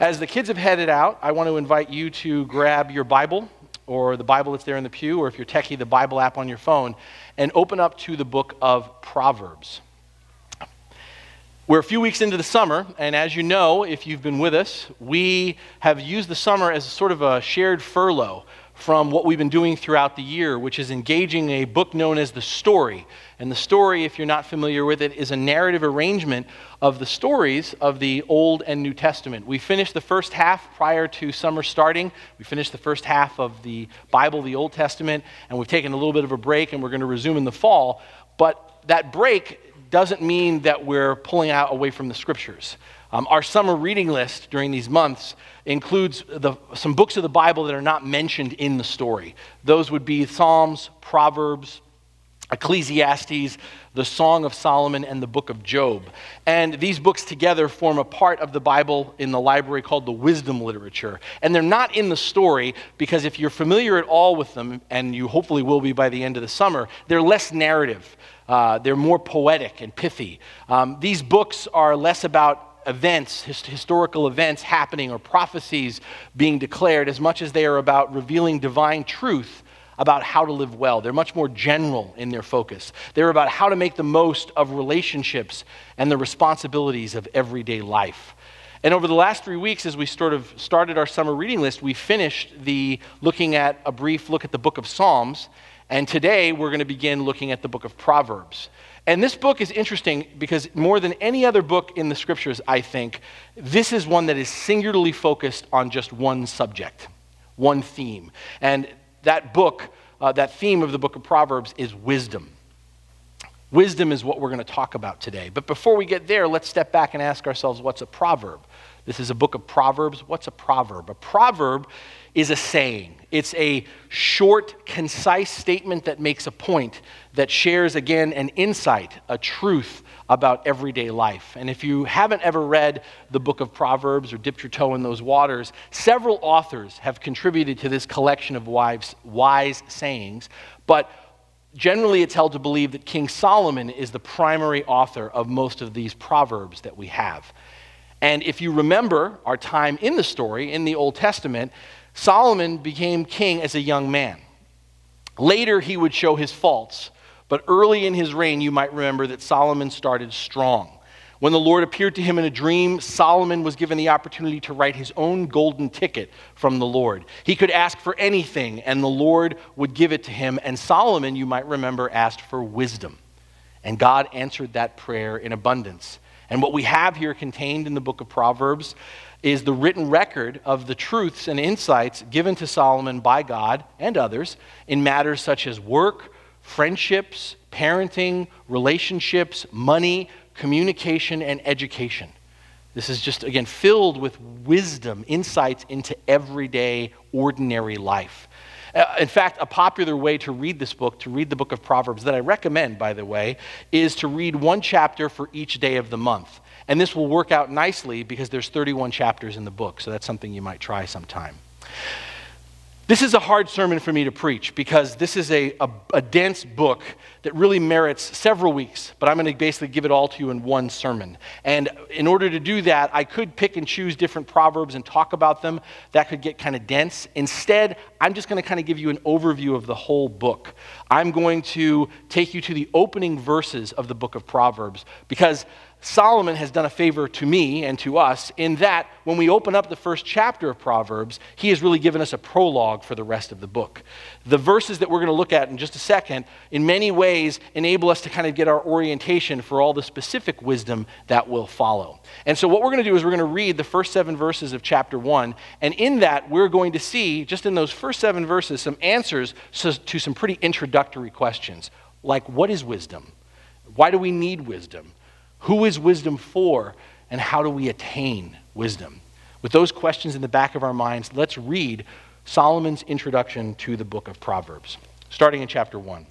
As the kids have headed out, I want to invite you to grab your Bible or the Bible that's there in the pew, or if you're techie, the Bible app on your phone, and open up to the book of Proverbs. We're a few weeks into the summer, and as you know, if you've been with us, we have used the summer as sort of a shared furlough from what we've been doing throughout the year, which is engaging a book known as The Story. And the story, if you're not familiar with it, is a narrative arrangement of the stories of the Old and New Testament. We finished the first half prior to summer starting. We finished the first half of the Bible, the Old Testament, and we've taken a little bit of a break and we're going to resume in the fall. But that break doesn't mean that we're pulling out away from the scriptures. Um, our summer reading list during these months includes the, some books of the Bible that are not mentioned in the story. Those would be Psalms, Proverbs, Ecclesiastes, the Song of Solomon, and the book of Job. And these books together form a part of the Bible in the library called the wisdom literature. And they're not in the story because if you're familiar at all with them, and you hopefully will be by the end of the summer, they're less narrative. Uh, they're more poetic and pithy. Um, these books are less about events, his, historical events happening, or prophecies being declared, as much as they are about revealing divine truth about how to live well. They're much more general in their focus. They're about how to make the most of relationships and the responsibilities of everyday life. And over the last three weeks, as we sort of started our summer reading list, we finished the looking at a brief look at the book of Psalms. And today we're going to begin looking at the book of Proverbs. And this book is interesting because more than any other book in the scriptures, I think, this is one that is singularly focused on just one subject, one theme. And that book, uh, that theme of the book of Proverbs is wisdom. Wisdom is what we're going to talk about today. But before we get there, let's step back and ask ourselves what's a proverb? This is a book of Proverbs. What's a proverb? A proverb is a saying, it's a short, concise statement that makes a point, that shares, again, an insight, a truth about everyday life. And if you haven't ever read the book of Proverbs or dipped your toe in those waters, several authors have contributed to this collection of wise, wise sayings. But generally, it's held to believe that King Solomon is the primary author of most of these proverbs that we have. And if you remember our time in the story in the Old Testament, Solomon became king as a young man. Later, he would show his faults but early in his reign, you might remember that Solomon started strong. When the Lord appeared to him in a dream, Solomon was given the opportunity to write his own golden ticket from the Lord. He could ask for anything, and the Lord would give it to him. And Solomon, you might remember, asked for wisdom. And God answered that prayer in abundance. And what we have here contained in the book of Proverbs is the written record of the truths and insights given to Solomon by God and others in matters such as work, friendships, parenting, relationships, money, communication, and education. This is just, again, filled with wisdom, insights into everyday, ordinary life. Uh, in fact, a popular way to read this book, to read the book of Proverbs, that I recommend, by the way, is to read one chapter for each day of the month. And this will work out nicely because there's 31 chapters in the book, so that's something you might try sometime. This is a hard sermon for me to preach because this is a, a, a, dense book that really merits several weeks, but I'm going to basically give it all to you in one sermon. And in order to do that, I could pick and choose different proverbs and talk about them. That could get kind of dense. Instead, I'm just going to kind of give you an overview of the whole book. I'm going to take you to the opening verses of the book of Proverbs because Solomon has done a favor to me and to us in that when we open up the first chapter of Proverbs, he has really given us a prologue for the rest of the book. The verses that we're going to look at in just a second, in many ways, enable us to kind of get our orientation for all the specific wisdom that will follow. And so, what we're going to do is we're going to read the first seven verses of chapter one. And in that, we're going to see, just in those first seven verses, some answers to some pretty introductory questions like what is wisdom? Why do we need wisdom? Who is wisdom for, and how do we attain wisdom? With those questions in the back of our minds, let's read Solomon's introduction to the book of Proverbs, starting in chapter 1.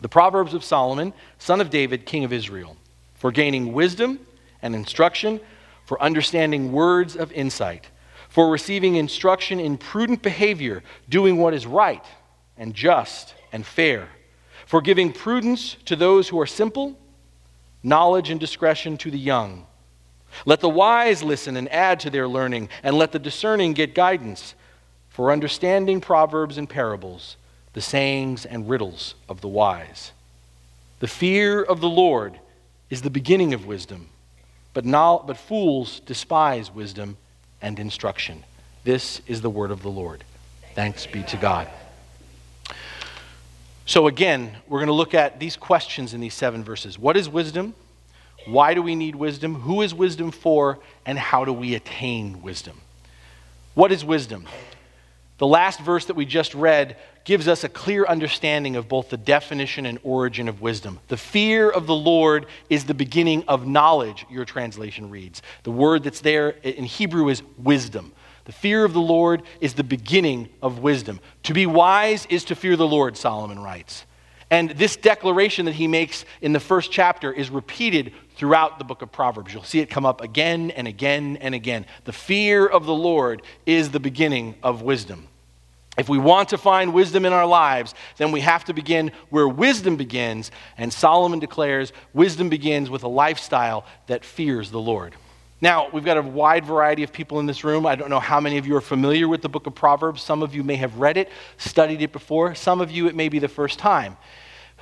The Proverbs of Solomon, son of David, king of Israel, for gaining wisdom and instruction, for understanding words of insight, for receiving instruction in prudent behavior, doing what is right and just and fair, for giving prudence to those who are simple knowledge and discretion to the young, Let the wise listen and add to their learning, and let the discerning get guidance. For understanding proverbs and parables, the sayings and riddles of the wise. The fear of the Lord is the beginning of wisdom, but, but fools despise wisdom and instruction. This is the word of the Lord. Thanks be to God. So, again, we're going to look at these questions in these seven verses. What is wisdom? Why do we need wisdom? Who is wisdom for? And how do we attain wisdom? What is wisdom? The last verse that we just read gives us a clear understanding of both the definition and origin of wisdom. The fear of the Lord is the beginning of knowledge, your translation reads. The word that's there in Hebrew is wisdom. The fear of the Lord is the beginning of wisdom. To be wise is to fear the Lord, Solomon writes. And this declaration that he makes in the first chapter is repeated throughout the book of Proverbs. You'll see it come up again and again and again. The fear of the Lord is the beginning of wisdom. If we want to find wisdom in our lives, then we have to begin where wisdom begins. And Solomon declares wisdom begins with a lifestyle that fears the Lord. Now, we've got a wide variety of people in this room. I don't know how many of you are familiar with the book of Proverbs. Some of you may have read it, studied it before. Some of you, it may be the first time.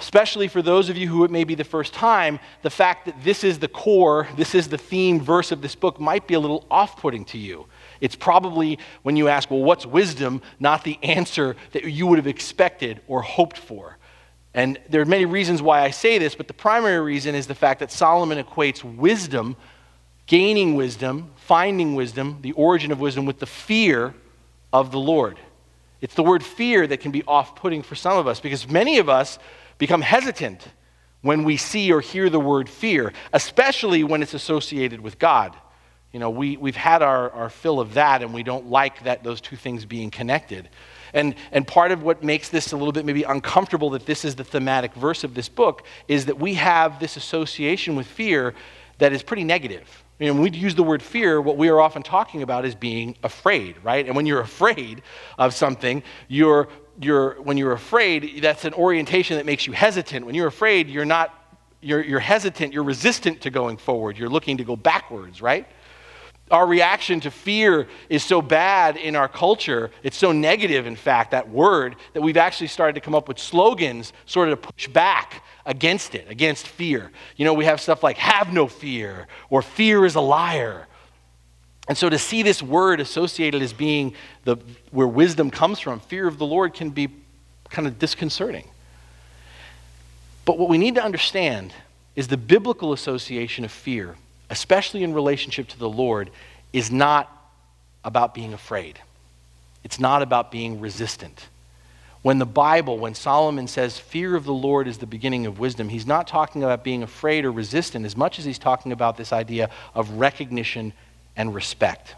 Especially for those of you who it may be the first time, the fact that this is the core, this is the theme verse of this book might be a little off putting to you. It's probably when you ask, well, what's wisdom, not the answer that you would have expected or hoped for. And there are many reasons why I say this, but the primary reason is the fact that Solomon equates wisdom gaining wisdom, finding wisdom, the origin of wisdom, with the fear of the Lord. It's the word fear that can be off putting for some of us because many of us become hesitant when we see or hear the word fear, especially when it's associated with God. You know, we, we've had our, our fill of that and we don't like that those two things being connected. And, and part of what makes this a little bit maybe uncomfortable that this is the thematic verse of this book is that we have this association with fear that is pretty negative. You when we use the word fear, what we are often talking about is being afraid, right? And when you're afraid of something, you're, you're, when you're afraid, that's an orientation that makes you hesitant. When you're afraid, you're not, you're, you're hesitant, you're resistant to going forward, you're looking to go backwards, right? Our reaction to fear is so bad in our culture, it's so negative, in fact, that word, that we've actually started to come up with slogans sort of to push back against it, against fear. You know, we have stuff like have no fear or fear is a liar. And so to see this word associated as being the, where wisdom comes from, fear of the Lord can be kind of disconcerting. But what we need to understand is the biblical association of fear, especially in relationship to the Lord, is not about being afraid. It's not about being resistant when the Bible, when Solomon says fear of the Lord is the beginning of wisdom, he's not talking about being afraid or resistant as much as he's talking about this idea of recognition and respect.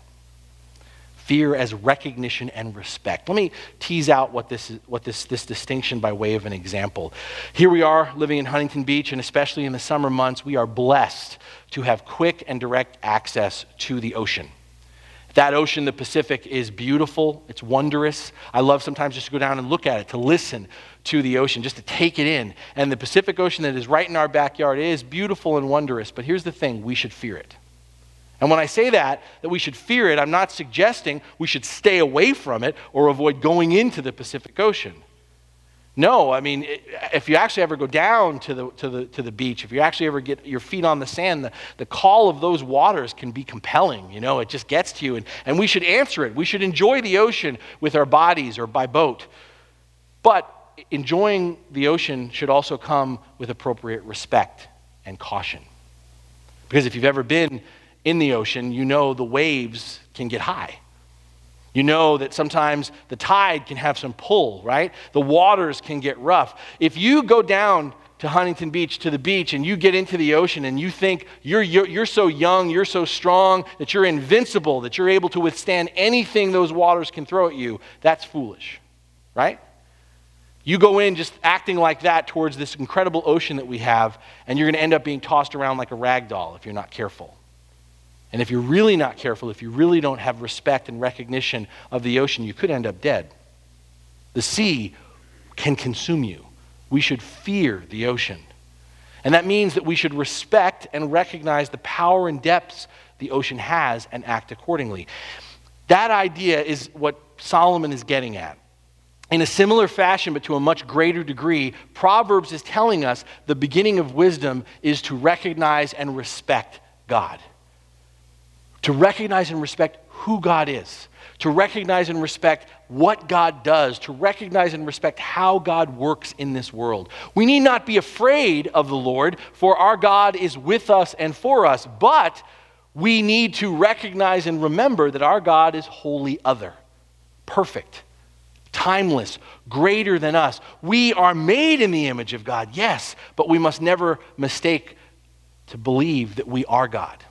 Fear as recognition and respect. Let me tease out what this is, what this, this distinction by way of an example. Here we are living in Huntington Beach, and especially in the summer months, we are blessed to have quick and direct access to the ocean. That ocean, the Pacific, is beautiful. It's wondrous. I love sometimes just to go down and look at it, to listen to the ocean, just to take it in. And the Pacific Ocean that is right in our backyard is beautiful and wondrous. But here's the thing we should fear it. And when I say that, that we should fear it, I'm not suggesting we should stay away from it or avoid going into the Pacific Ocean. No, I mean, if you actually ever go down to the, to the, to the beach, if you actually ever get your feet on the sand, the, the call of those waters can be compelling. You know, it just gets to you. And, and we should answer it. We should enjoy the ocean with our bodies or by boat. But enjoying the ocean should also come with appropriate respect and caution. Because if you've ever been in the ocean, you know the waves can get high. You know that sometimes the tide can have some pull, right? The waters can get rough. If you go down to Huntington Beach, to the beach, and you get into the ocean and you think you're, you're, you're, so young, you're so strong, that you're invincible, that you're able to withstand anything those waters can throw at you, that's foolish, right? You go in just acting like that towards this incredible ocean that we have, and you're going to end up being tossed around like a rag doll if you're not careful. And if you're really not careful, if you really don't have respect and recognition of the ocean, you could end up dead. The sea can consume you. We should fear the ocean. And that means that we should respect and recognize the power and depths the ocean has and act accordingly. That idea is what Solomon is getting at. In a similar fashion, but to a much greater degree, Proverbs is telling us the beginning of wisdom is to recognize and respect God. To recognize and respect who God is, to recognize and respect what God does, to recognize and respect how God works in this world. We need not be afraid of the Lord, for our God is with us and for us, but we need to recognize and remember that our God is wholly other, perfect, timeless, greater than us. We are made in the image of God, yes, but we must never mistake to believe that we are God.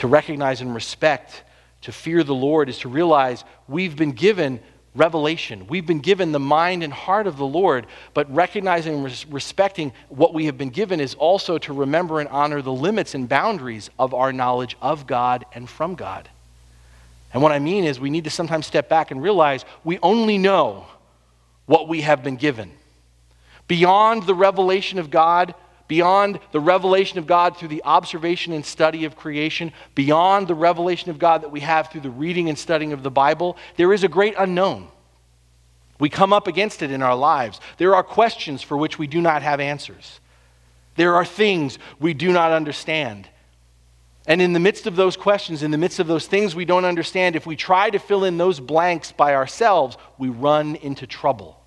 To recognize and respect, to fear the Lord, is to realize we've been given revelation. We've been given the mind and heart of the Lord, but recognizing and res- respecting what we have been given is also to remember and honor the limits and boundaries of our knowledge of God and from God. And what I mean is, we need to sometimes step back and realize we only know what we have been given. Beyond the revelation of God, beyond the revelation of God through the observation and study of creation, beyond the revelation of God that we have through the reading and studying of the Bible, there is a great unknown. We come up against it in our lives. There are questions for which we do not have answers. There are things we do not understand. And in the midst of those questions, in the midst of those things we don't understand, if we try to fill in those blanks by ourselves, we run into trouble.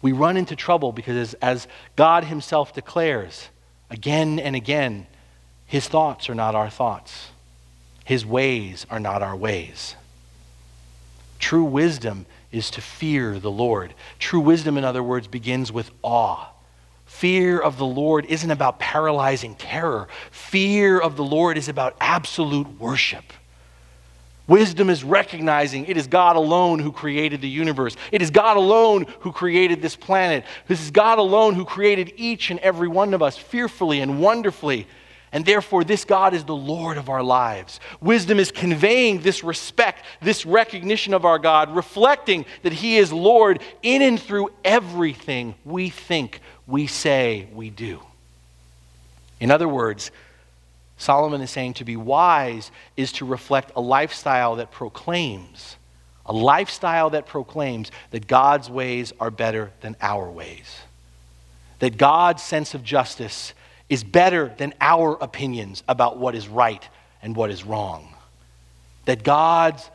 We run into trouble because, as, as God Himself declares again and again, His thoughts are not our thoughts, His ways are not our ways. True wisdom is to fear the Lord. True wisdom, in other words, begins with awe. Fear of the Lord isn't about paralyzing terror. Fear of the Lord is about absolute worship. Wisdom is recognizing it is God alone who created the universe. It is God alone who created this planet. This is God alone who created each and every one of us fearfully and wonderfully. And therefore, this God is the Lord of our lives. Wisdom is conveying this respect, this recognition of our God, reflecting that He is Lord in and through everything we think, we say, we do. In other words, Solomon is saying to be wise is to reflect a lifestyle that proclaims, a lifestyle that proclaims that God's ways are better than our ways. That God's sense of justice is better than our opinions about what is right and what is wrong. That God's,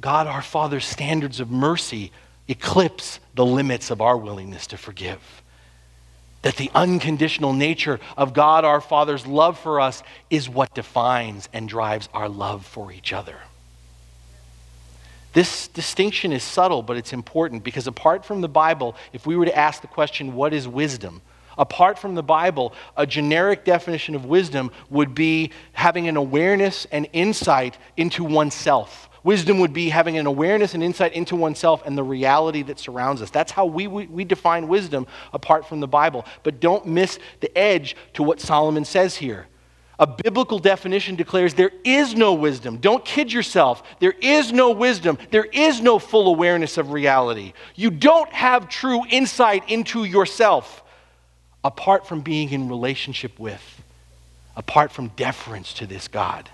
God our Father's standards of mercy eclipse the limits of our willingness to forgive that the unconditional nature of God our Father's love for us is what defines and drives our love for each other. This distinction is subtle, but it's important because apart from the Bible, if we were to ask the question, what is wisdom? Apart from the Bible, a generic definition of wisdom would be having an awareness and insight into oneself Wisdom would be having an awareness and insight into oneself and the reality that surrounds us. That's how we, we, we, define wisdom apart from the Bible. But don't miss the edge to what Solomon says here. A biblical definition declares there is no wisdom. Don't kid yourself. There is no wisdom. There is no full awareness of reality. You don't have true insight into yourself apart from being in relationship with, apart from deference to this God.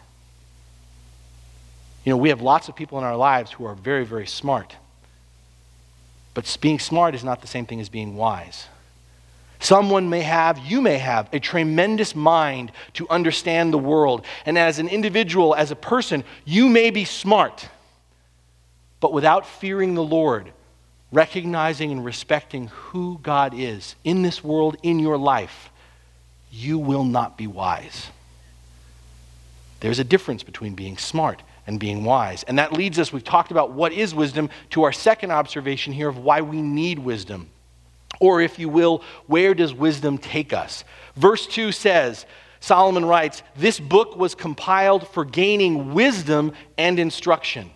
You know, we have lots of people in our lives who are very, very smart. But being smart is not the same thing as being wise. Someone may have, you may have, a tremendous mind to understand the world. And as an individual, as a person, you may be smart. But without fearing the Lord, recognizing and respecting who God is in this world, in your life, you will not be wise. There's a difference between being smart and being wise. And that leads us, we've talked about what is wisdom, to our second observation here of why we need wisdom. Or, if you will, where does wisdom take us? Verse 2 says, Solomon writes, This book was compiled for gaining wisdom and instruction.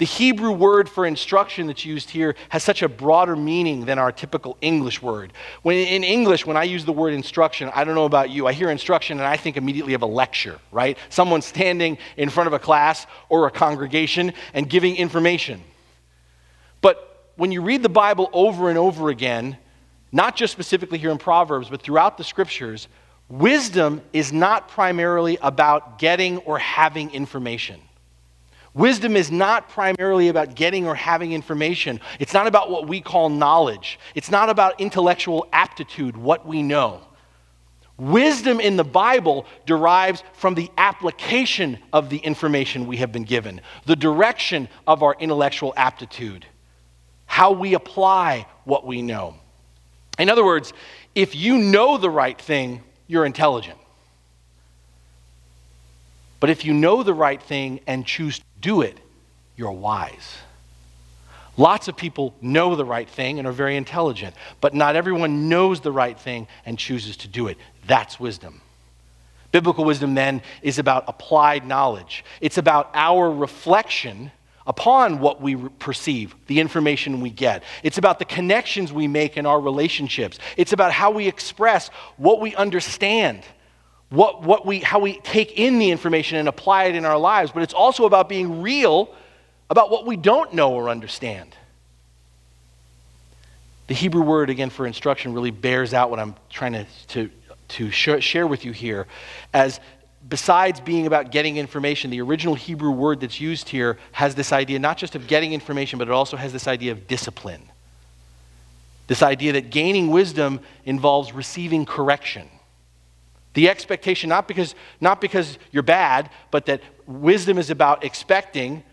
The Hebrew word for instruction that's used here has such a broader meaning than our typical English word. When in English, when I use the word instruction, I don't know about you, I hear instruction and I think immediately of a lecture, right? Someone standing in front of a class or a congregation and giving information. But when you read the Bible over and over again, not just specifically here in Proverbs, but throughout the scriptures, wisdom is not primarily about getting or having information. Wisdom is not primarily about getting or having information. It's not about what we call knowledge. It's not about intellectual aptitude, what we know. Wisdom in the Bible derives from the application of the information we have been given, the direction of our intellectual aptitude, how we apply what we know. In other words, if you know the right thing, you're intelligent. But if you know the right thing and choose do it, you're wise. Lots of people know the right thing and are very intelligent, but not everyone knows the right thing and chooses to do it. That's wisdom. Biblical wisdom, then, is about applied knowledge. It's about our reflection upon what we perceive, the information we get. It's about the connections we make in our relationships. It's about how we express what we understand what, what we, how we take in the information and apply it in our lives, but it's also about being real about what we don't know or understand. The Hebrew word, again, for instruction really bears out what I'm trying to, to, to sh- share with you here. As besides being about getting information, the original Hebrew word that's used here has this idea not just of getting information, but it also has this idea of discipline. This idea that gaining wisdom involves receiving correction. The expectation, not because, not because you're bad, but that wisdom is about expecting.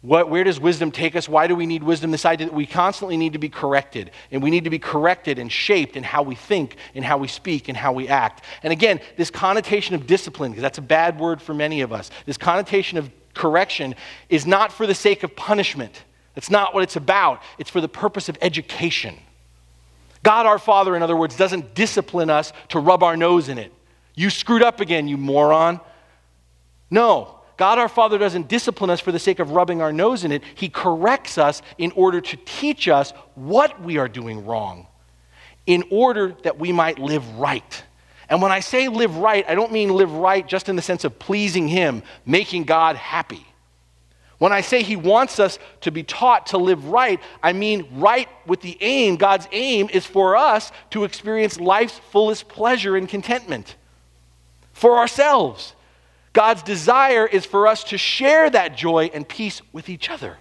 What, where does wisdom take us? Why do we need wisdom? This idea that we constantly need to be corrected. And we need to be corrected and shaped in how we think, in how we speak, and how we act. And again, this connotation of discipline, because that's a bad word for many of us, this connotation of correction is not for the sake of punishment. That's not what it's about. It's for the purpose of education. God our Father, in other words, doesn't discipline us to rub our nose in it. You screwed up again, you moron. No, God our Father doesn't discipline us for the sake of rubbing our nose in it. He corrects us in order to teach us what we are doing wrong, in order that we might live right. And when I say live right, I don't mean live right just in the sense of pleasing Him, making God happy. When I say he wants us to be taught to live right, I mean right with the aim. God's aim is for us to experience life's fullest pleasure and contentment for ourselves. God's desire is for us to share that joy and peace with each other.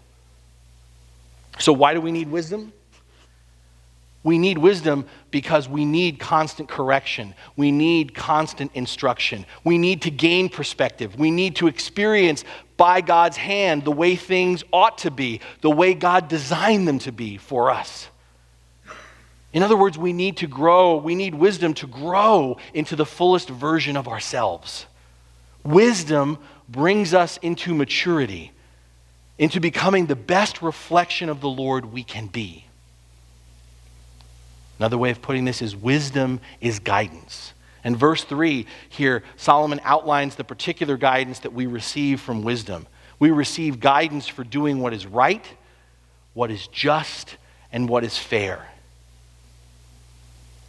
So, why do we need wisdom? We need wisdom because we need constant correction. We need constant instruction. We need to gain perspective. We need to experience by God's hand the way things ought to be, the way God designed them to be for us. In other words, we need to grow, we need wisdom to grow into the fullest version of ourselves. Wisdom brings us into maturity, into becoming the best reflection of the Lord we can be. Another way of putting this is wisdom is guidance. And verse 3 here, Solomon outlines the particular guidance that we receive from wisdom. We receive guidance for doing what is right, what is just, and what is fair.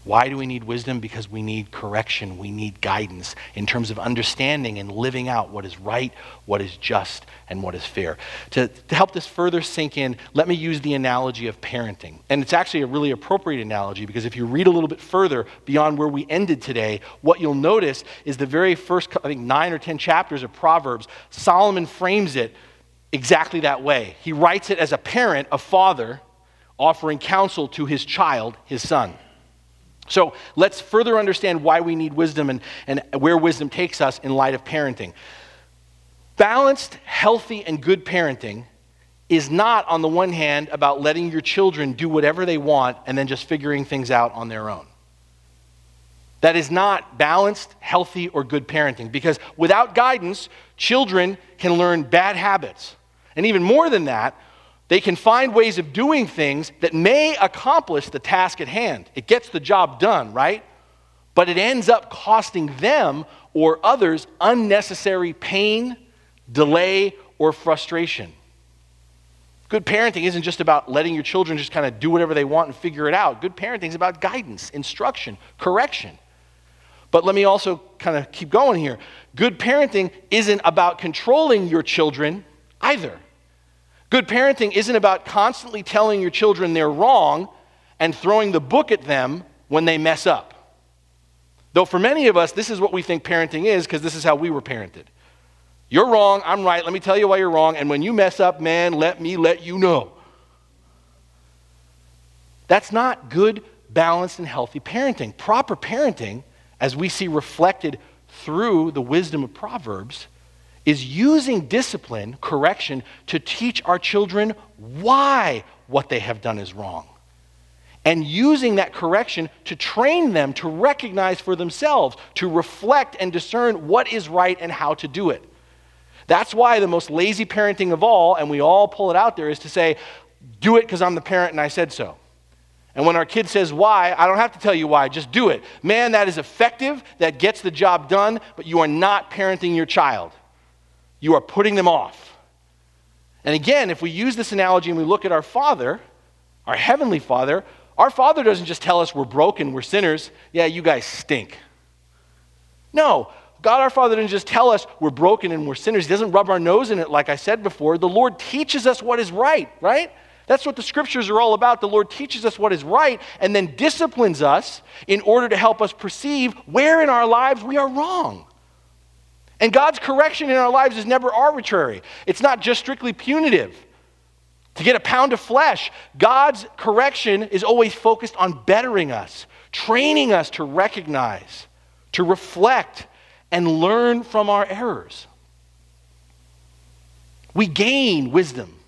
Why do we need wisdom? Because we need correction. We need guidance in terms of understanding and living out what is right, what is just, and what is fair. To, to help this further sink in, let me use the analogy of parenting. And it's actually a really appropriate analogy because if you read a little bit further beyond where we ended today, what you'll notice is the very first, I think, nine or ten chapters of Proverbs, Solomon frames it exactly that way. He writes it as a parent, a father, offering counsel to his child, his son. So let's further understand why we need wisdom and, and where wisdom takes us in light of parenting. Balanced, healthy, and good parenting is not, on the one hand, about letting your children do whatever they want and then just figuring things out on their own. That is not balanced, healthy, or good parenting because without guidance, children can learn bad habits. And even more than that, they can find ways of doing things that may accomplish the task at hand. It gets the job done, right? But it ends up costing them or others unnecessary pain, delay, or frustration. Good parenting isn't just about letting your children just kind of do whatever they want and figure it out. Good parenting is about guidance, instruction, correction. But let me also kind of keep going here. Good parenting isn't about controlling your children either. Good parenting isn't about constantly telling your children they're wrong and throwing the book at them when they mess up. Though for many of us, this is what we think parenting is because this is how we were parented. You're wrong, I'm right, let me tell you why you're wrong, and when you mess up, man, let me let you know. That's not good, balanced, and healthy parenting. Proper parenting, as we see reflected through the wisdom of Proverbs, is using discipline, correction, to teach our children why what they have done is wrong. And using that correction to train them to recognize for themselves, to reflect and discern what is right and how to do it. That's why the most lazy parenting of all, and we all pull it out there, is to say, do it because I'm the parent and I said so. And when our kid says why, I don't have to tell you why, just do it. Man, that is effective, that gets the job done, but you are not parenting your child. You are putting them off. And again, if we use this analogy and we look at our Father, our Heavenly Father, our Father doesn't just tell us we're broken, we're sinners. Yeah, you guys stink. No, God our Father doesn't just tell us we're broken and we're sinners. He doesn't rub our nose in it, like I said before. The Lord teaches us what is right, right? That's what the scriptures are all about. The Lord teaches us what is right and then disciplines us in order to help us perceive where in our lives we are wrong. And God's correction in our lives is never arbitrary, it's not just strictly punitive. To get a pound of flesh, God's correction is always focused on bettering us, training us to recognize, to reflect, and learn from our errors. We gain wisdom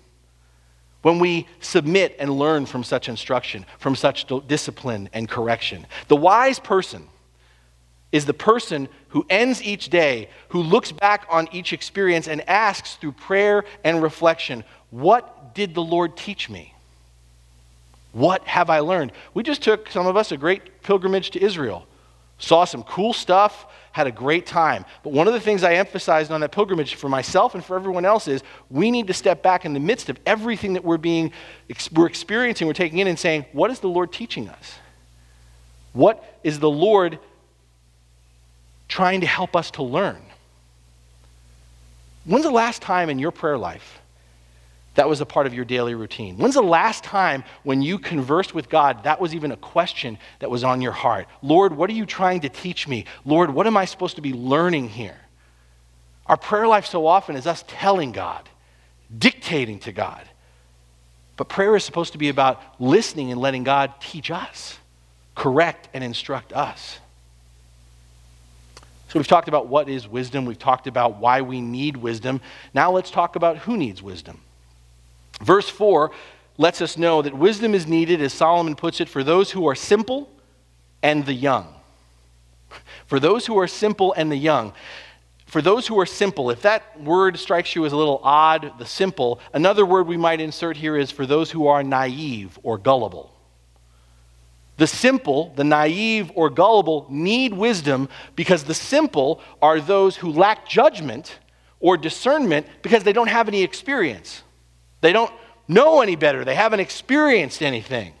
when we submit and learn from such instruction, from such discipline and correction. The wise person is the person who ends each day, who looks back on each experience and asks through prayer and reflection, What did the Lord teach me? What have I learned? We just took, some of us, a great pilgrimage to Israel. Saw some cool stuff, had a great time. But one of the things I emphasized on that pilgrimage for myself and for everyone else is we need to step back in the midst of everything that we're being we're experiencing, we're taking in and saying, what is the Lord teaching us? What is the Lord trying to help us to learn? When's the last time in your prayer life that was a part of your daily routine? When's the last time when you conversed with God that was even a question that was on your heart? Lord, what are you trying to teach me? Lord, what am I supposed to be learning here? Our prayer life so often is us telling God, dictating to God. But prayer is supposed to be about listening and letting God teach us, correct and instruct us. So we've talked about what is wisdom, we've talked about why we need wisdom. Now let's talk about who needs wisdom. Verse 4 lets us know that wisdom is needed, as Solomon puts it, for those who are simple and the young. For those who are simple and the young. For those who are simple, if that word strikes you as a little odd, the simple, another word we might insert here is for those who are naive or gullible. The simple, the naive, or gullible need wisdom because the simple are those who lack judgment or discernment because they don't have any experience. They don't know any better, they haven't experienced anything.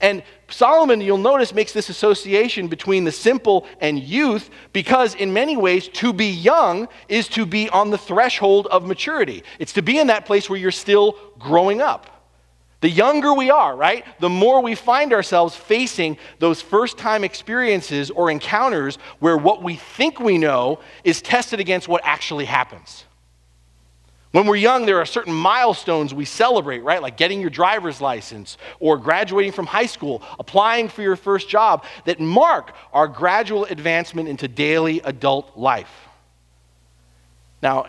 And Solomon, you'll notice, makes this association between the simple and youth because, in many ways, to be young is to be on the threshold of maturity. It's to be in that place where you're still growing up. The younger we are, right, the more we find ourselves facing those first time experiences or encounters where what we think we know is tested against what actually happens. When we're young, there are certain milestones we celebrate, right? Like getting your driver's license or graduating from high school, applying for your first job, that mark our gradual advancement into daily adult life. Now,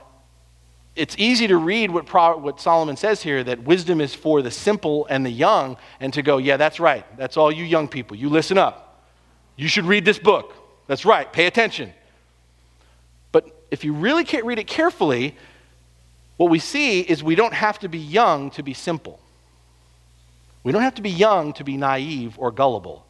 it's easy to read what, Pro, what Solomon says here that wisdom is for the simple and the young, and to go, yeah, that's right. That's all you young people. You listen up. You should read this book. That's right. Pay attention. But if you really can't read it carefully, what we see is we don't have to be young to be simple. We don't have to be young to be naive or gullible.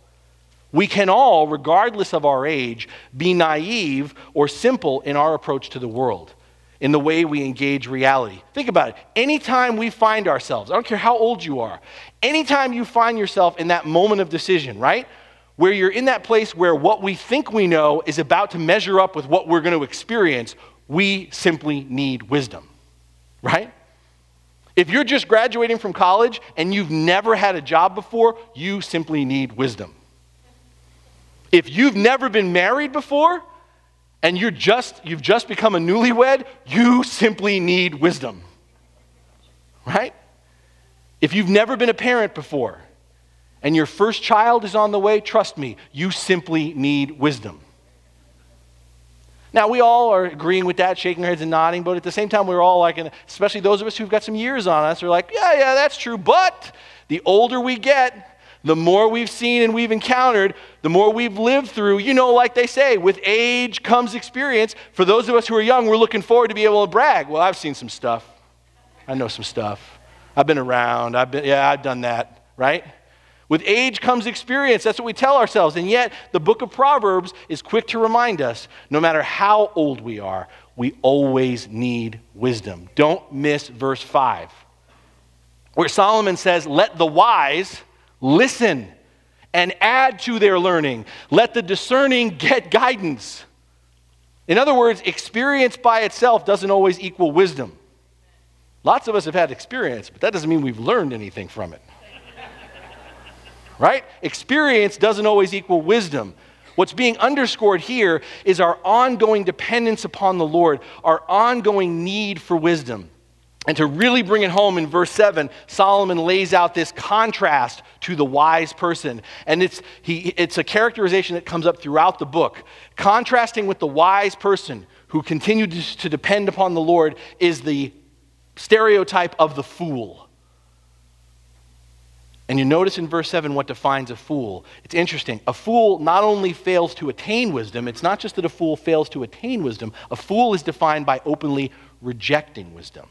We can all, regardless of our age, be naive or simple in our approach to the world, in the way we engage reality. Think about it. Anytime we find ourselves, I don't care how old you are, anytime you find yourself in that moment of decision, right? Where you're in that place where what we think we know is about to measure up with what we're going to experience, we simply need wisdom right? If you're just graduating from college and you've never had a job before, you simply need wisdom. If you've never been married before and you're just, you've just become a newlywed, you simply need wisdom. Right? If you've never been a parent before and your first child is on the way, trust me, you simply need wisdom. Now, we all are agreeing with that, shaking our heads and nodding, but at the same time, we're all like, and especially those of us who've got some years on us, are like, yeah, yeah, that's true. But the older we get, the more we've seen and we've encountered, the more we've lived through. You know, like they say, with age comes experience. For those of us who are young, we're looking forward to be able to brag. Well, I've seen some stuff. I know some stuff. I've been around. I've been, yeah, I've done that, right? With age comes experience. That's what we tell ourselves. And yet, the book of Proverbs is quick to remind us no matter how old we are, we always need wisdom. Don't miss verse 5, where Solomon says, Let the wise listen and add to their learning, let the discerning get guidance. In other words, experience by itself doesn't always equal wisdom. Lots of us have had experience, but that doesn't mean we've learned anything from it right? Experience doesn't always equal wisdom. What's being underscored here is our ongoing dependence upon the Lord, our ongoing need for wisdom. And to really bring it home in verse 7, Solomon lays out this contrast to the wise person. And it's, he, it's a characterization that comes up throughout the book. Contrasting with the wise person who continued to, depend upon the Lord is the stereotype of the fool. And you notice in verse 7 what defines a fool. It's interesting. A fool not only fails to attain wisdom, it's not just that a fool fails to attain wisdom, a fool is defined by openly rejecting wisdom.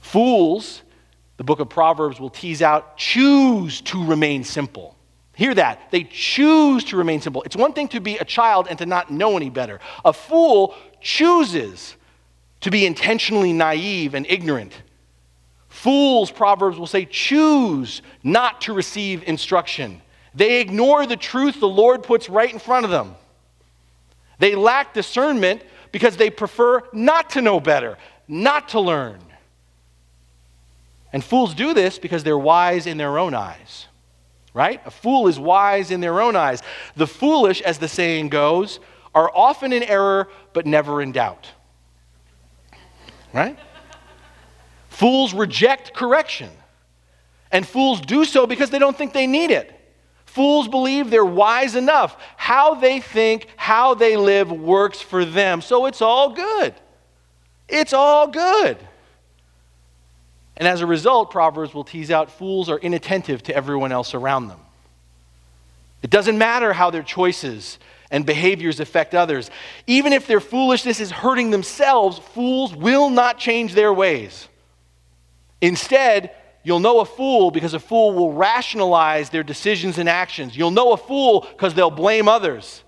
Fools, the book of Proverbs will tease out, choose to remain simple. Hear that. They choose to remain simple. It's one thing to be a child and to not know any better. A fool chooses to be intentionally naive and ignorant. Fools, Proverbs will say, choose not to receive instruction. They ignore the truth the Lord puts right in front of them. They lack discernment because they prefer not to know better, not to learn. And fools do this because they're wise in their own eyes. Right? A fool is wise in their own eyes. The foolish, as the saying goes, are often in error but never in doubt. Right? Fools reject correction. And fools do so because they don't think they need it. Fools believe they're wise enough. How they think, how they live works for them. So it's all good. It's all good. And as a result, Proverbs will tease out fools are inattentive to everyone else around them. It doesn't matter how their choices and behaviors affect others. Even if their foolishness is hurting themselves, fools will not change their ways. Instead, you'll know a fool because a fool will rationalize their decisions and actions. You'll know a fool because they'll blame others.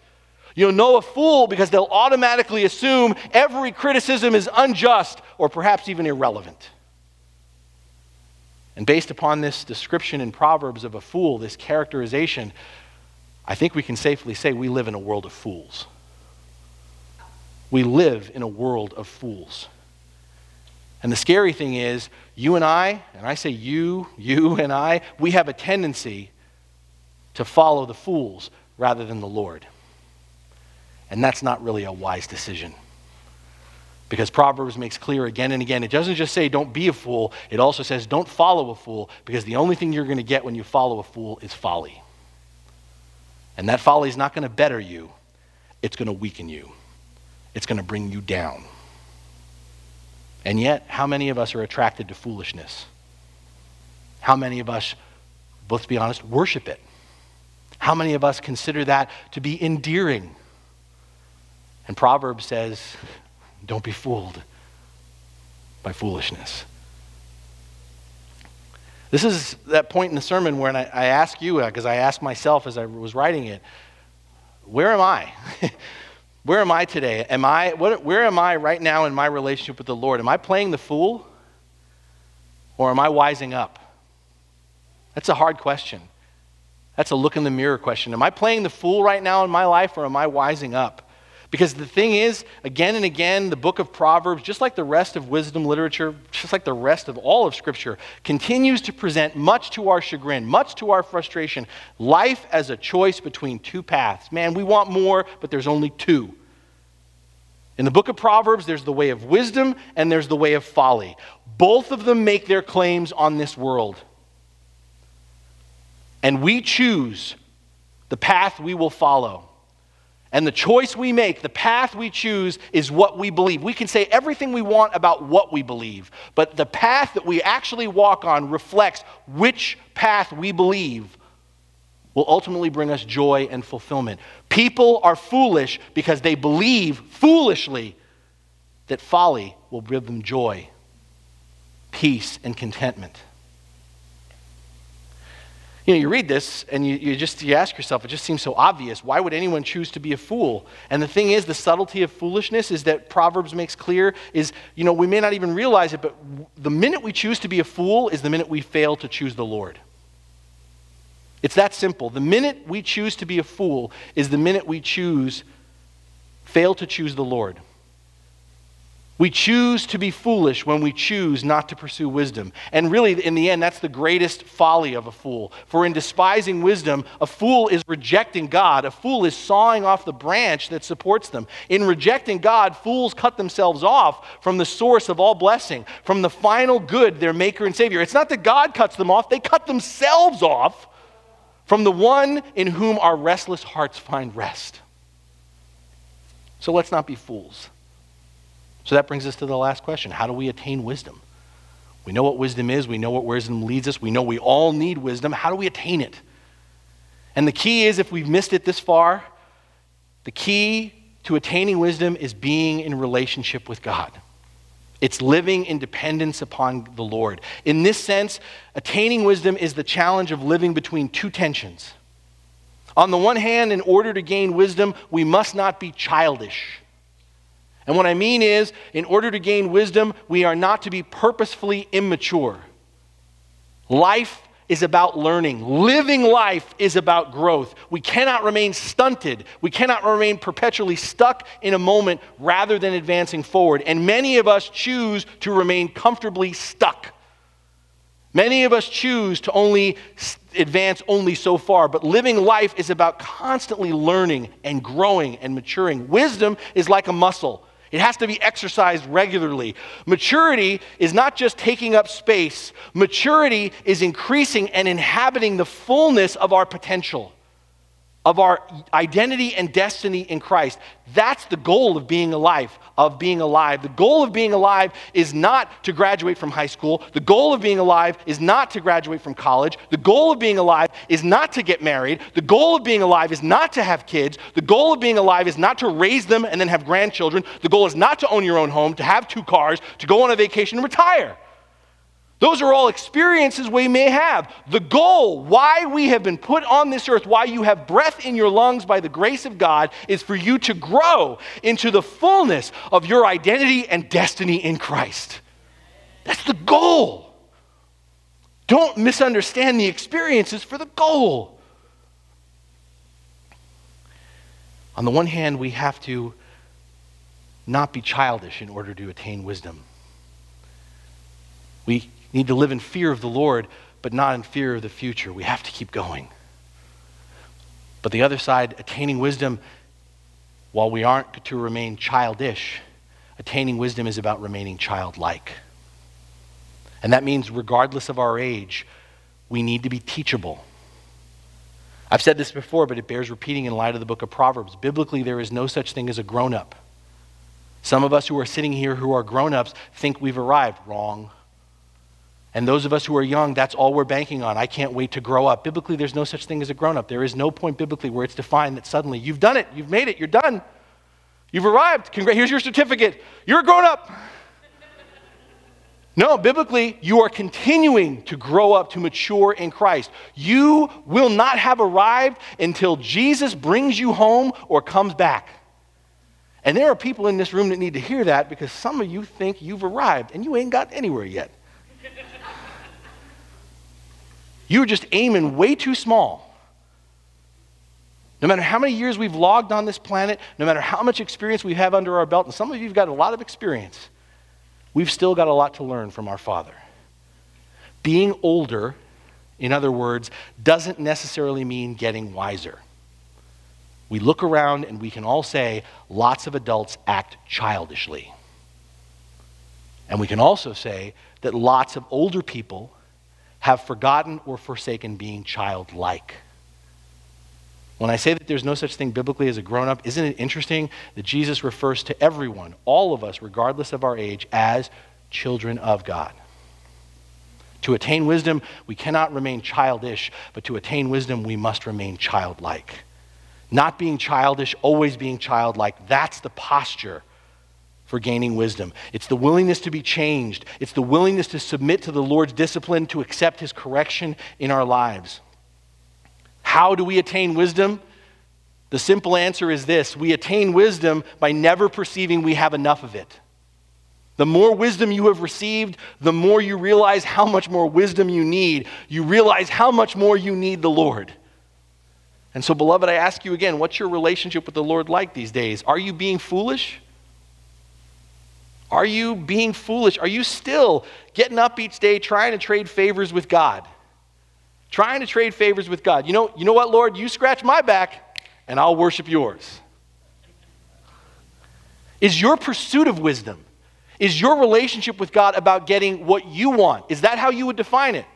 You'll know a fool because they'll automatically assume every criticism is unjust or perhaps even irrelevant. And based upon this description in Proverbs of a fool, this characterization, I think we can safely say we live in a world of fools. We live in a world of fools. And the scary thing is, you and I, and I say you, you and I, we have a tendency to follow the fools rather than the Lord. And that's not really a wise decision. Because Proverbs makes clear again and again, it doesn't just say don't be a fool, it also says don't follow a fool, because the only thing you're going to get when you follow a fool is folly. And that folly is not going to better you, it's going to weaken you, it's going to bring you down. And yet, how many of us are attracted to foolishness? How many of us, let's be honest, worship it? How many of us consider that to be endearing? And Proverbs says, don't be fooled by foolishness. This is that point in the sermon where I, I ask you, because uh, I asked myself as I was writing it, where am I? Where am I today? Am I, what, where am I right now in my relationship with the Lord? Am I playing the fool or am I wising up? That's a hard question. That's a look in the mirror question. Am I playing the fool right now in my life or am I wising up? Because the thing is, again and again, the book of Proverbs, just like the rest of wisdom literature, just like the rest of all of Scripture, continues to present, much to our chagrin, much to our frustration, life as a choice between two paths. Man, we want more, but there's only two. In the book of Proverbs, there's the way of wisdom and there's the way of folly. Both of them make their claims on this world. And we choose the path we will follow. And the choice we make, the path we choose, is what we believe. We can say everything we want about what we believe, but the path that we actually walk on reflects which path we believe will ultimately bring us joy and fulfillment. People are foolish because they believe foolishly that folly will bring them joy, peace, and contentment. You know, you read this and you, you just you ask yourself, it just seems so obvious. Why would anyone choose to be a fool? And the thing is, the subtlety of foolishness is that Proverbs makes clear is, you know, we may not even realize it, but the minute we choose to be a fool is the minute we fail to choose the Lord. It's that simple. The minute we choose to be a fool is the minute we choose, fail to choose the Lord. We choose to be foolish when we choose not to pursue wisdom. And really, in the end, that's the greatest folly of a fool. For in despising wisdom, a fool is rejecting God. A fool is sawing off the branch that supports them. In rejecting God, fools cut themselves off from the source of all blessing, from the final good, their maker and savior. It's not that God cuts them off, they cut themselves off from the one in whom our restless hearts find rest. So let's not be fools. So that brings us to the last question How do we attain wisdom? We know what wisdom is, we know what wisdom leads us, we know we all need wisdom. How do we attain it? And the key is if we've missed it this far, the key to attaining wisdom is being in relationship with God. It's living in dependence upon the Lord. In this sense, attaining wisdom is the challenge of living between two tensions. On the one hand, in order to gain wisdom, we must not be childish. And what I mean is, in order to gain wisdom, we are not to be purposefully immature. Life is about learning. Living life is about growth. We cannot remain stunted. We cannot remain perpetually stuck in a moment rather than advancing forward. And many of us choose to remain comfortably stuck. Many of us choose to only advance only so far, but living life is about constantly learning and growing and maturing. Wisdom is like a muscle. It has to be exercised regularly. Maturity is not just taking up space, maturity is increasing and inhabiting the fullness of our potential of our identity and destiny in Christ. That's the goal of being alive, of being alive. The goal of being alive is not to graduate from high school. The goal of being alive is not to graduate from college. The goal of being alive is not to get married. The goal of being alive is not to have kids. The goal of being alive is not to raise them and then have grandchildren. The goal is not to own your own home, to have two cars, to go on a vacation and retire. Those are all experiences we may have. The goal, why we have been put on this earth, why you have breath in your lungs by the grace of God, is for you to grow into the fullness of your identity and destiny in Christ. That's the goal. Don't misunderstand the experiences for the goal. On the one hand, we have to not be childish in order to attain wisdom. We need to live in fear of the Lord, but not in fear of the future. We have to keep going. But the other side, attaining wisdom, while we aren't to remain childish, attaining wisdom is about remaining childlike. And that means, regardless of our age, we need to be teachable. I've said this before, but it bears repeating in light of the book of Proverbs. Biblically, there is no such thing as a grown up. Some of us who are sitting here who are grown ups think we've arrived. Wrong. And those of us who are young, that's all we're banking on. I can't wait to grow up. Biblically, there's no such thing as a grown up. There is no point biblically where it's defined that suddenly you've done it, you've made it, you're done. You've arrived. Congra- here's your certificate. You're a grown up. No, biblically, you are continuing to grow up, to mature in Christ. You will not have arrived until Jesus brings you home or comes back. And there are people in this room that need to hear that because some of you think you've arrived and you ain't got anywhere yet. You're just aiming way too small. No matter how many years we've logged on this planet, no matter how much experience we have under our belt, and some of you have got a lot of experience, we've still got a lot to learn from our Father. Being older, in other words, doesn't necessarily mean getting wiser. We look around and we can all say lots of adults act childishly. And we can also say that lots of older people have forgotten or forsaken being childlike. When I say that there's no such thing biblically as a grown up, isn't it interesting that Jesus refers to everyone, all of us, regardless of our age, as children of God? To attain wisdom, we cannot remain childish, but to attain wisdom, we must remain childlike. Not being childish, always being childlike, that's the posture for gaining wisdom. It's the willingness to be changed, it's the willingness to submit to the Lord's discipline, to accept His correction in our lives. How do we attain wisdom? The simple answer is this we attain wisdom by never perceiving we have enough of it. The more wisdom you have received, the more you realize how much more wisdom you need. You realize how much more you need the Lord. And so, beloved, I ask you again what's your relationship with the Lord like these days? Are you being foolish? Are you being foolish? Are you still getting up each day trying to trade favors with God? Trying to trade favors with God. You know, you know what, Lord? You scratch my back and I'll worship yours. Is your pursuit of wisdom, is your relationship with God about getting what you want? Is that how you would define it?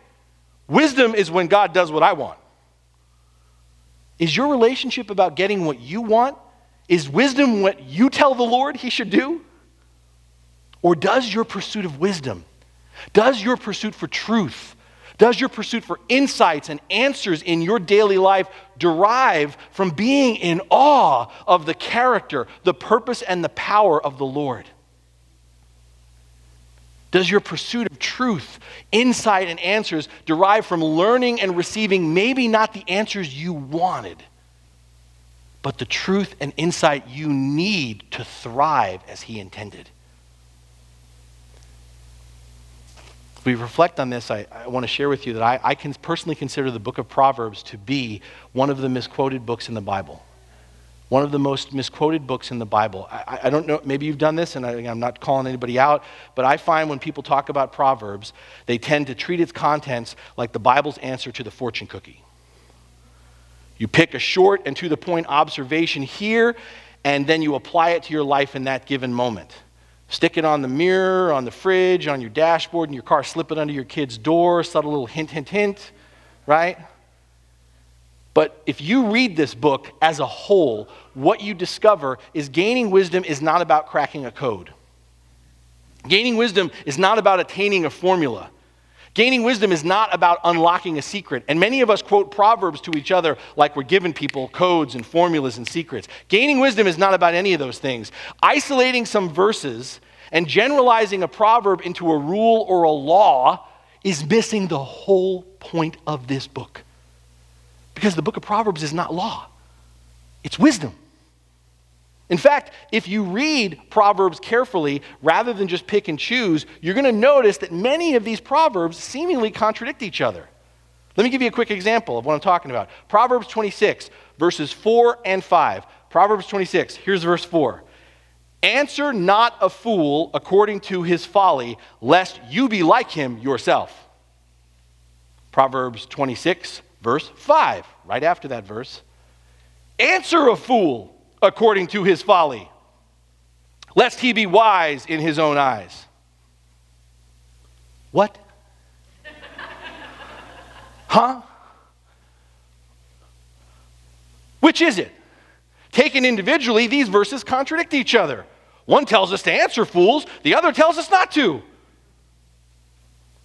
Wisdom is when God does what I want. Is your relationship about getting what you want? Is wisdom what you tell the Lord he should do? Or does your pursuit of wisdom, does your pursuit for truth, does your pursuit for insights and answers in your daily life derive from being in awe of the character, the purpose, and the power of the Lord? Does your pursuit of truth, insight, and answers derive from learning and receiving maybe not the answers you wanted, but the truth and insight you need to thrive as He intended? If we reflect on this, I, I want to share with you that I, I can personally consider the book of Proverbs to be one of the misquoted books in the Bible one of the most misquoted books in the Bible. I, I don't know, maybe you've done this, and I, am not calling anybody out, but I find when people talk about Proverbs, they tend to treat its contents like the Bible's answer to the fortune cookie. You pick a short and to the point observation here, and then you apply it to your life in that given moment. Stick it on the mirror, on the fridge, on your dashboard, in your car, slip it under your kid's door, subtle little hint, hint, hint, right? But if you read this book as a whole, what you discover is gaining wisdom is not about cracking a code. Gaining wisdom is not about attaining a formula. Gaining wisdom is not about unlocking a secret. And many of us quote Proverbs to each other like we're giving people codes and formulas and secrets. Gaining wisdom is not about any of those things. Isolating some verses and generalizing a proverb into a rule or a law is missing the whole point of this book. Because the book of Proverbs is not law, it's wisdom. In fact, if you read Proverbs carefully rather than just pick and choose, you're going to notice that many of these Proverbs seemingly contradict each other. Let me give you a quick example of what I'm talking about. Proverbs 26, verses 4 and 5. Proverbs 26, here's verse 4. Answer not a fool according to his folly, lest you be like him yourself. Proverbs 26, verse 5, right after that verse. Answer a fool according to his folly, lest he be wise in his own eyes. What? huh? Which is it? Taken individually, these verses contradict each other. One tells us to answer fools, the other tells us not to.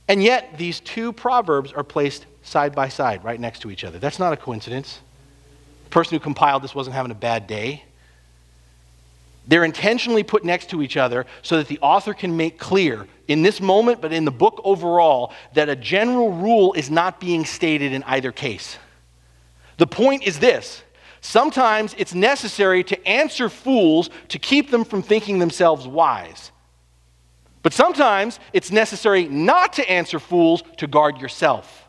And yet, these two proverbs are placed side by side, right next to each other. That's not a coincidence. The person who compiled this wasn't having a bad day. They're intentionally put next to each other so that the author can make clear in this moment, but in the book overall, that a general rule is not being stated in either case. The point is this sometimes it's necessary to answer fools to keep them from thinking themselves wise. But sometimes it's necessary not to answer fools to guard yourself.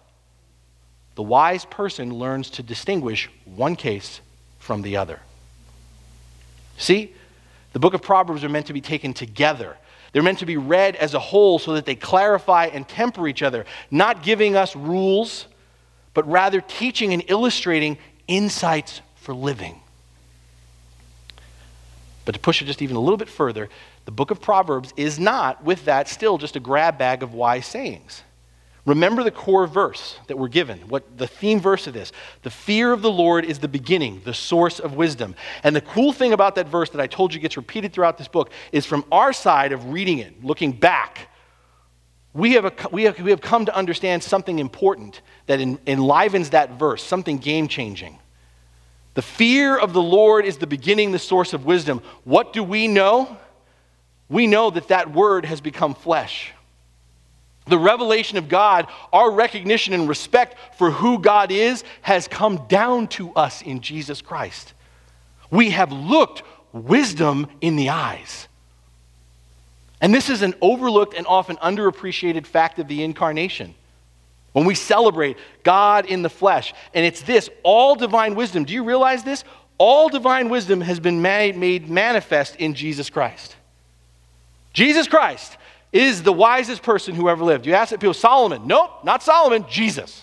The wise person learns to distinguish one case from the other. See, the book of Proverbs are meant to be taken together. They're meant to be read as a whole so that they clarify and temper each other, not giving us rules, but rather teaching and illustrating insights for living. But to push it just even a little bit further, the book of Proverbs is not, with that, still just a grab bag of wise sayings. Remember the core verse that we're given, what the theme verse of this. The fear of the Lord is the beginning, the source of wisdom. And the cool thing about that verse that I told you gets repeated throughout this book is from our side of reading it, looking back, we have, a, we have, we have come to understand something important that enlivens that verse, something game changing. The fear of the Lord is the beginning, the source of wisdom. What do we know? We know that that word has become flesh. The revelation of God, our recognition and respect for who God is, has come down to us in Jesus Christ. We have looked wisdom in the eyes. And this is an overlooked and often underappreciated fact of the incarnation. When we celebrate God in the flesh, and it's this all divine wisdom. Do you realize this? All divine wisdom has been made, manifest in Jesus Christ. Jesus Christ is the wisest person who ever lived. You ask people, Solomon. Nope, not Solomon, Jesus.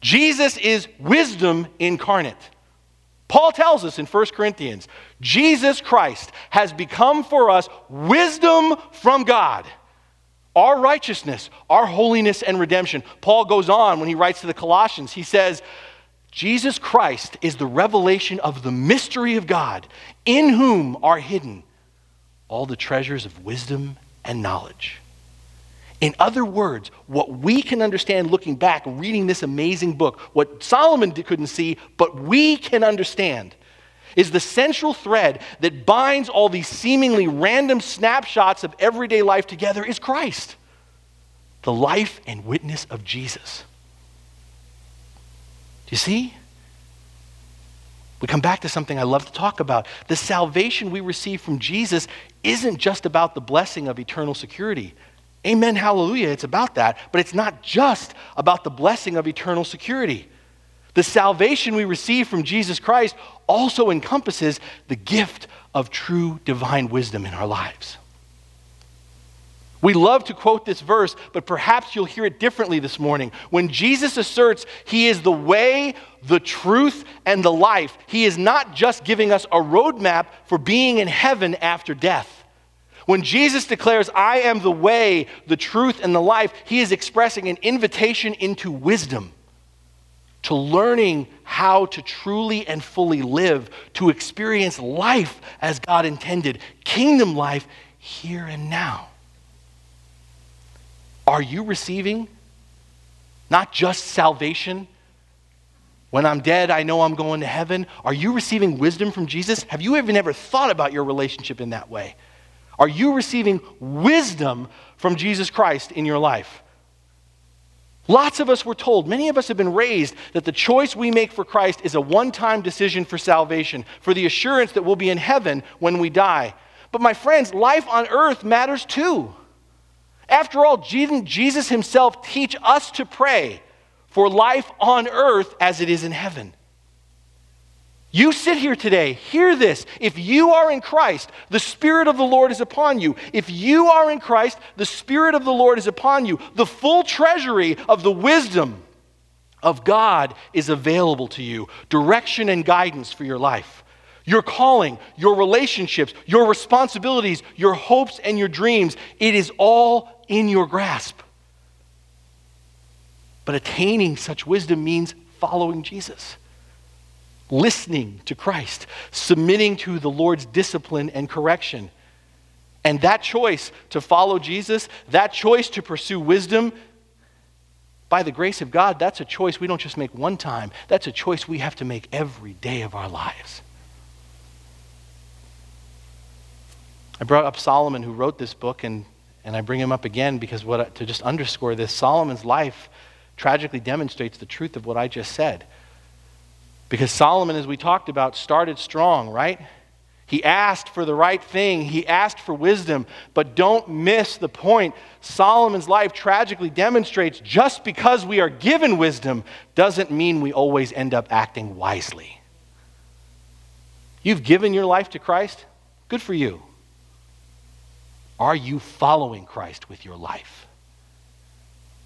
Jesus is wisdom incarnate. Paul tells us in 1 Corinthians Jesus Christ has become for us wisdom from God, our righteousness, our holiness, and redemption. Paul goes on when he writes to the Colossians, he says, Jesus Christ is the revelation of the mystery of God, in whom are hidden all the treasures of wisdom and knowledge. In other words, what we can understand looking back, reading this amazing book, what Solomon couldn't see, but we can understand, is the central thread that binds all these seemingly random snapshots of everyday life together is Christ, the life and witness of Jesus. Do you see? We come back to something I love to talk about. The salvation we receive from Jesus isn't just about the blessing of eternal security. Amen, hallelujah, it's about that. But it's not just about the blessing of eternal security. The salvation we receive from Jesus Christ also encompasses the gift of true divine wisdom in our lives. We love to quote this verse, but perhaps you'll hear it differently this morning. When Jesus asserts he is the way, the truth, and the life, he is not just giving us a roadmap for being in heaven after death. When Jesus declares, I am the way, the truth, and the life, he is expressing an invitation into wisdom, to learning how to truly and fully live, to experience life as God intended, kingdom life here and now. Are you receiving not just salvation? When I'm dead, I know I'm going to heaven. Are you receiving wisdom from Jesus? Have you even ever thought about your relationship in that way? Are you receiving wisdom from Jesus Christ in your life? Lots of us were told, many of us have been raised, that the choice we make for Christ is a one time decision for salvation, for the assurance that we'll be in heaven when we die. But my friends, life on earth matters too. After all, Jesus himself teach us to pray for life on earth as it is in heaven? You sit here today, hear this. If you are in Christ, the Spirit of the Lord is upon you. If you are in Christ, the Spirit of the Lord is upon you. The full treasury of the wisdom of God is available to you, direction and guidance for your life. Your calling, your relationships, your responsibilities, your hopes and your dreams, it is all in your grasp. But attaining such wisdom means following Jesus listening to Christ, submitting to the Lord's discipline and correction. And that choice to follow Jesus, that choice to pursue wisdom, by the grace of God, that's a choice we don't just make one time. That's a choice we have to make every day of our lives. I brought up Solomon, who wrote this book, and, and I bring him up again because what, to just underscore this Solomon's life tragically demonstrates the truth of what I just said. Because Solomon, as we talked about, started strong, right? He asked for the right thing. He asked for wisdom. But don't miss the point. Solomon's life tragically demonstrates just because we are given wisdom doesn't mean we always end up acting wisely. You've given your life to Christ? Good for you. Are you following Christ with your life?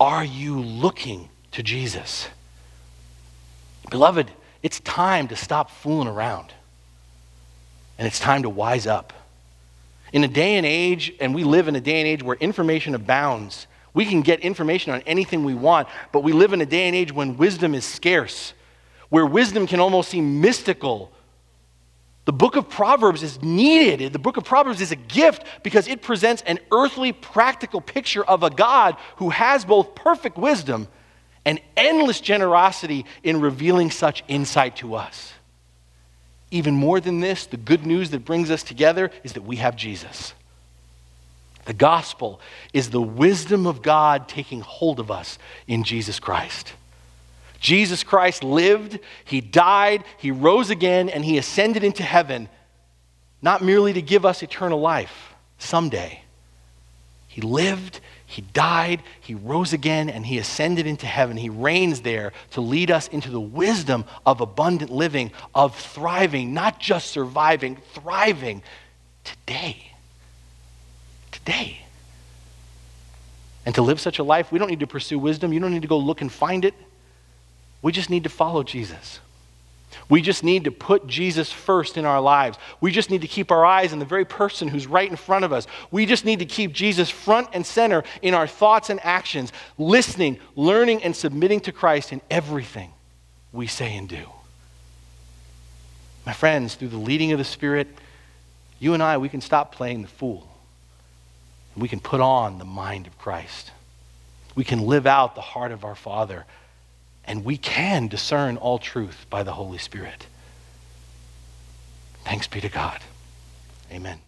Are you looking to Jesus? Beloved, it's time to stop fooling around. And it's time to wise up. In a day and age, and we live in a day and age where information abounds, we can get information on anything we want, but we live in a day and age when wisdom is scarce, where wisdom can almost seem mystical. The book of Proverbs is needed. The book of Proverbs is a gift because it presents an earthly, practical picture of a God who has both perfect wisdom and endless generosity in revealing such insight to us. Even more than this, the good news that brings us together is that we have Jesus. The gospel is the wisdom of God taking hold of us in Jesus Christ. Jesus Christ lived, he died, he rose again, and he ascended into heaven, not merely to give us eternal life someday. He lived, he died, he rose again, and he ascended into heaven. He reigns there to lead us into the wisdom of abundant living, of thriving, not just surviving, thriving today today. And to live such a life, we don't need to pursue wisdom. You don't need to go look and find it. We just need to follow Jesus. We just need to put Jesus first in our lives. We just need to keep our eyes on the very person who's right in front of us. We just need to keep Jesus front and center in our thoughts and actions, listening, learning, and submitting to Christ in everything we say and do. My friends, through the leading of the Spirit, you and I, we can stop playing the fool. We can put on the mind of Christ. We can live out the heart of our Father. And we can discern all truth by the Holy Spirit. Thanks be to God. Amen.